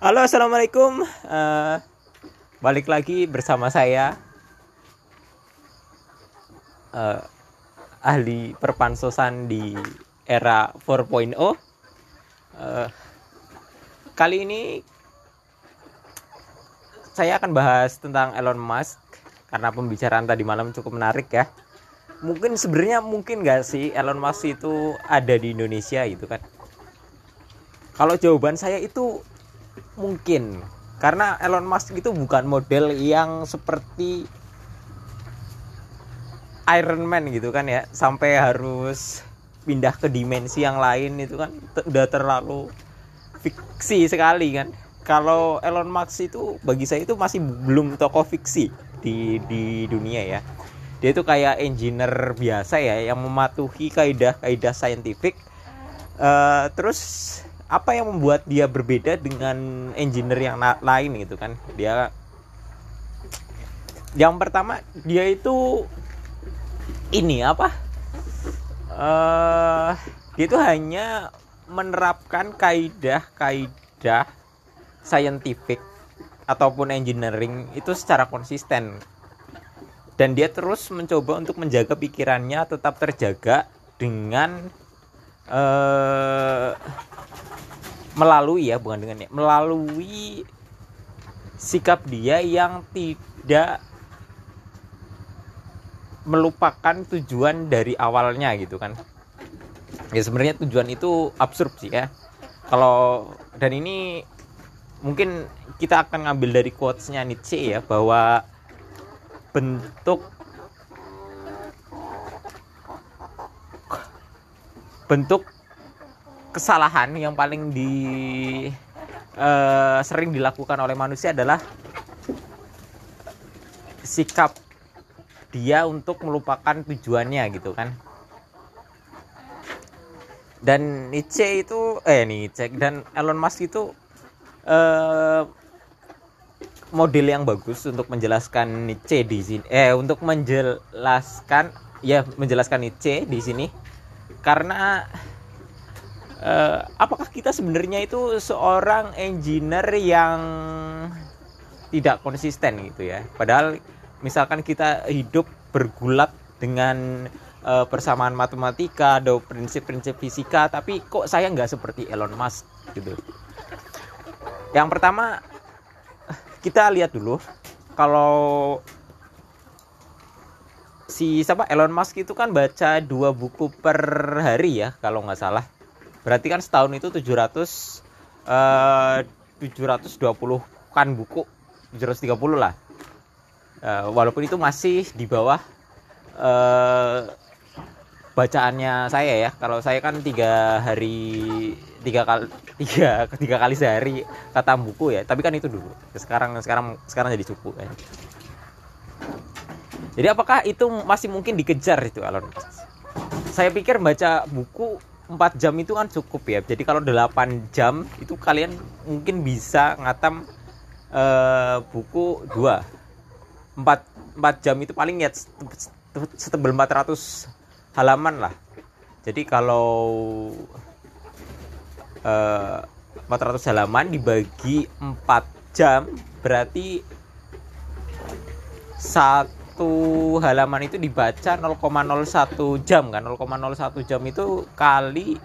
Halo, assalamualaikum. Uh, balik lagi bersama saya, uh, ahli perpansosan di era 4.0. Uh, kali ini saya akan bahas tentang Elon Musk karena pembicaraan tadi malam cukup menarik ya. Mungkin sebenarnya mungkin gak sih Elon Musk itu ada di Indonesia gitu kan? Kalau jawaban saya itu mungkin. Karena Elon Musk itu bukan model yang seperti Iron Man gitu kan ya. Sampai harus pindah ke dimensi yang lain itu kan udah terlalu fiksi sekali kan. Kalau Elon Musk itu bagi saya itu masih belum tokoh fiksi di di dunia ya. Dia itu kayak engineer biasa ya yang mematuhi kaidah kaidah saintifik. Uh, terus apa yang membuat dia berbeda dengan engineer yang lain gitu kan? Dia yang pertama dia itu ini apa? Uh, dia itu hanya menerapkan kaidah-kaidah scientific ataupun engineering itu secara konsisten. Dan dia terus mencoba untuk menjaga pikirannya tetap terjaga dengan uh, melalui ya bukan dengan ya melalui sikap dia yang tidak melupakan tujuan dari awalnya gitu kan. Ya sebenarnya tujuan itu absurd sih ya. Kalau dan ini mungkin kita akan ngambil dari quotesnya Nietzsche ya bahwa bentuk bentuk kesalahan yang paling di uh, sering dilakukan oleh manusia adalah sikap dia untuk melupakan tujuannya gitu kan. Dan Nietzsche itu eh Nietzsche dan Elon Musk itu uh, model yang bagus untuk menjelaskan Nietzsche di sini eh untuk menjelaskan ya menjelaskan Nietzsche di sini. Karena uh, apakah kita sebenarnya itu seorang engineer yang tidak konsisten gitu ya? Padahal misalkan kita hidup bergulat dengan uh, persamaan matematika atau prinsip-prinsip fisika tapi kok saya nggak seperti Elon Musk gitu? Yang pertama kita lihat dulu kalau si siapa Elon Musk itu kan baca dua buku per hari ya kalau nggak salah berarti kan setahun itu 700 uh, 720 kan buku 730 lah. Uh, walaupun itu masih di bawah uh, bacaannya saya ya. Kalau saya kan tiga hari tiga kali tiga tiga kali sehari kata buku ya. Tapi kan itu dulu. Sekarang sekarang sekarang jadi cukup ya. jadi apakah itu masih mungkin dikejar itu Elon saya pikir baca buku 4 jam itu kan cukup ya. Jadi kalau 8 jam itu kalian mungkin bisa ngatam uh, buku 2 4, 4 jam itu paling ya setebal 400 halaman lah. Jadi kalau uh, eh, 400 halaman dibagi 4 jam berarti satu satu halaman itu dibaca 0,01 jam kan? 0,01 jam itu kali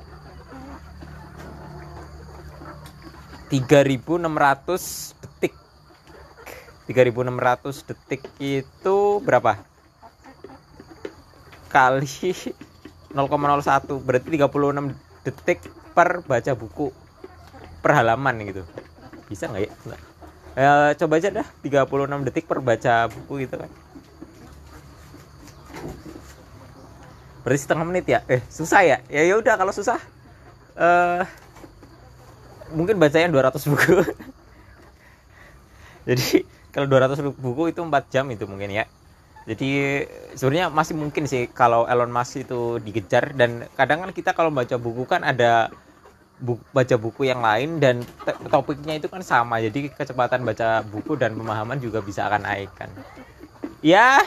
3600 detik. 3600 detik itu berapa? kali 0,01 berarti 36 detik per baca buku. Per halaman gitu. Bisa nggak ya? E, coba aja dah 36 detik per baca buku gitu kan berarti setengah menit ya? Eh susah ya? Ya ya udah kalau susah uh, mungkin bacanya 200 buku. Jadi kalau 200 buku itu 4 jam itu mungkin ya. Jadi sebenarnya masih mungkin sih kalau Elon Musk itu dikejar dan kadang kan kita kalau baca buku kan ada bu baca buku yang lain dan topiknya itu kan sama. Jadi kecepatan baca buku dan pemahaman juga bisa akan naik kan. Ya?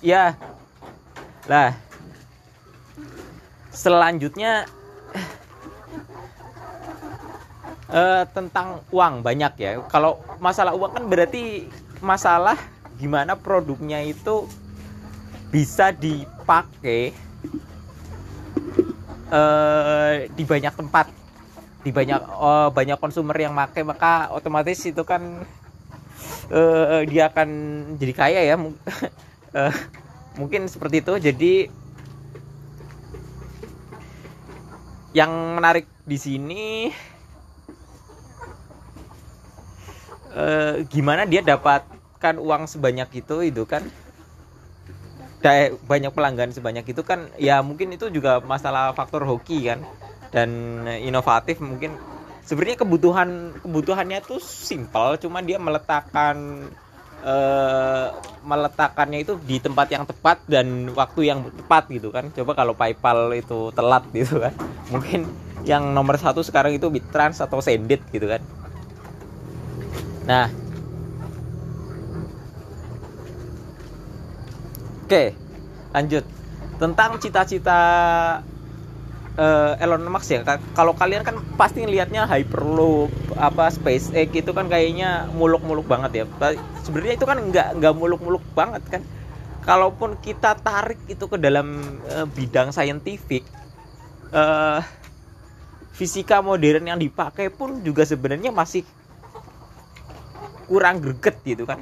Ya lah uh, tentang uang banyak ya. Kalau masalah uang kan berarti masalah gimana produknya itu bisa dipakai uh, di banyak tempat. Di banyak uh, banyak konsumer yang pakai maka otomatis itu kan uh, dia akan jadi kaya ya. Uh, mungkin seperti itu. Jadi yang menarik di sini uh, gimana dia dapatkan uang sebanyak itu itu kan? Banyak pelanggan sebanyak itu kan ya mungkin itu juga masalah faktor hoki kan? Dan inovatif mungkin. Sebenarnya kebutuhan kebutuhannya tuh simpel cuma dia meletakkan uh, meletakkannya itu di tempat yang tepat dan waktu yang tepat gitu kan. Coba kalau PayPal itu telat gitu kan. Mungkin yang nomor satu sekarang itu Bitrans atau Sendit gitu kan. Nah. Oke lanjut. Tentang cita-cita uh, Elon Musk ya kalau kalian kan pasti ngelihatnya Hyperloop apa SpaceX itu kan kayaknya muluk-muluk banget ya. Sebenarnya itu kan nggak nggak muluk-muluk banget kan. Kalaupun kita tarik itu ke dalam uh, bidang saintifik uh, fisika modern yang dipakai pun juga sebenarnya masih kurang greget gitu kan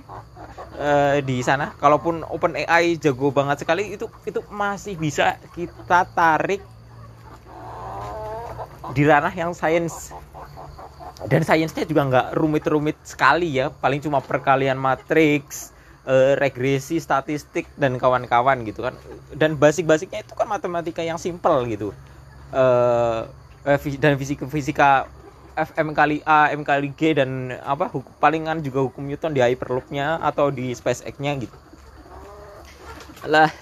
uh, di sana. Kalaupun Open AI jago banget sekali itu itu masih bisa kita tarik di ranah yang sains. Dan sainsnya juga nggak rumit-rumit sekali ya. Paling cuma perkalian matriks e, regresi statistik dan kawan-kawan gitu kan. Dan basic-basicnya itu kan matematika yang simple gitu. E, dan fisika fisika FM kali A, M kali G dan apa palingan juga hukum Newton di Hyperloopnya atau di SpaceX-nya gitu. Lah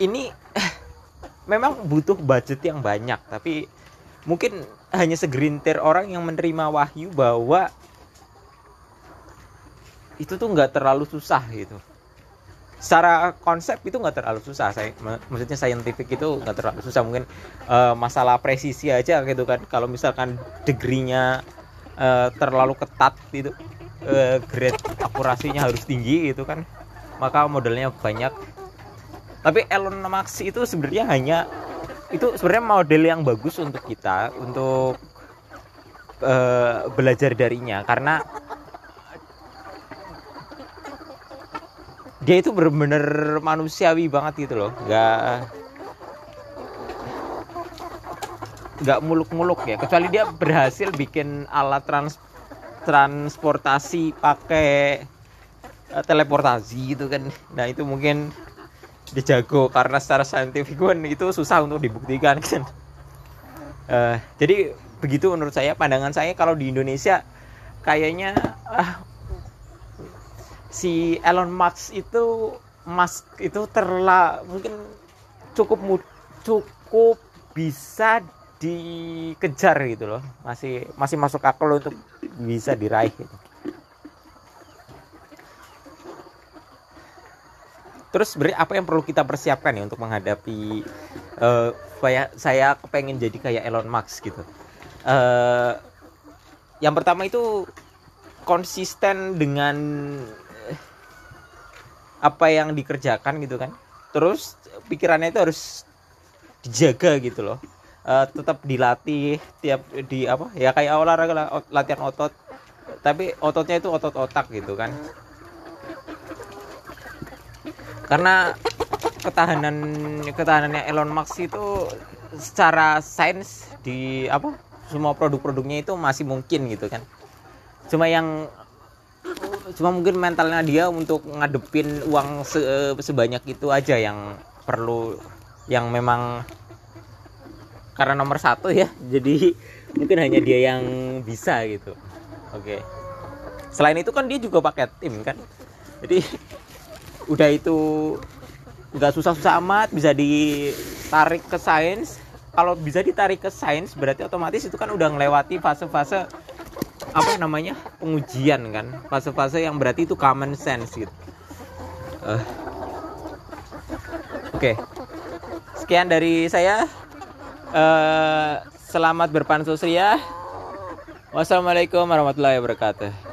ini memang butuh budget yang banyak tapi mungkin hanya segelintir orang yang menerima wahyu bahwa itu tuh nggak terlalu susah gitu. Secara konsep itu nggak terlalu susah saya maksudnya scientific itu nggak terlalu susah. Mungkin uh, masalah presisi aja gitu kan. Kalau misalkan degree-nya uh, terlalu ketat itu uh, grade akurasinya harus tinggi gitu kan maka modelnya banyak tapi Elon Musk itu sebenarnya hanya itu sebenarnya model yang bagus untuk kita untuk uh, belajar darinya. Karena dia itu benar-benar manusiawi banget gitu loh. Nggak nggak muluk-muluk ya. Kecuali dia berhasil bikin alat trans transportasi pakai uh, teleportasi gitu kan. Nah itu mungkin dia jago karena secara saintifik kan itu susah untuk dibuktikan kan uh, jadi begitu menurut saya pandangan saya kalau di Indonesia kayaknya uh, si Elon Musk itu Musk itu terla mungkin cukup cukup bisa dikejar gitu loh masih masih masuk akal untuk bisa diraih gitu. Terus beri apa yang perlu kita persiapkan ya untuk menghadapi uh, saya saya kepengen jadi kayak Elon Musk gitu? Uh, yang pertama itu konsisten dengan apa yang dikerjakan gitu kan. Terus pikirannya itu harus dijaga gitu loh. Uh, tetap dilatih tiap di apa ya kayak olahraga latihan otot. Tapi ototnya itu otot otak gitu kan karena ketahanan ketahanannya Elon Musk itu secara sains di apa semua produk-produknya itu masih mungkin gitu kan. Cuma yang cuma mungkin mentalnya dia untuk ngadepin uang se sebanyak itu aja yang perlu yang memang karena nomor satu ya. Jadi mungkin hanya dia yang bisa gitu. Oke. Selain itu kan dia juga pakai tim kan. Jadi udah itu nggak susah-susah amat bisa ditarik ke sains kalau bisa ditarik ke sains berarti otomatis itu kan udah ngelewati fase-fase apa namanya pengujian kan fase-fase yang berarti itu common sense gitu uh. oke okay. sekian dari saya Eh, selamat berpansus ya. Wassalamualaikum warahmatullahi wabarakatuh.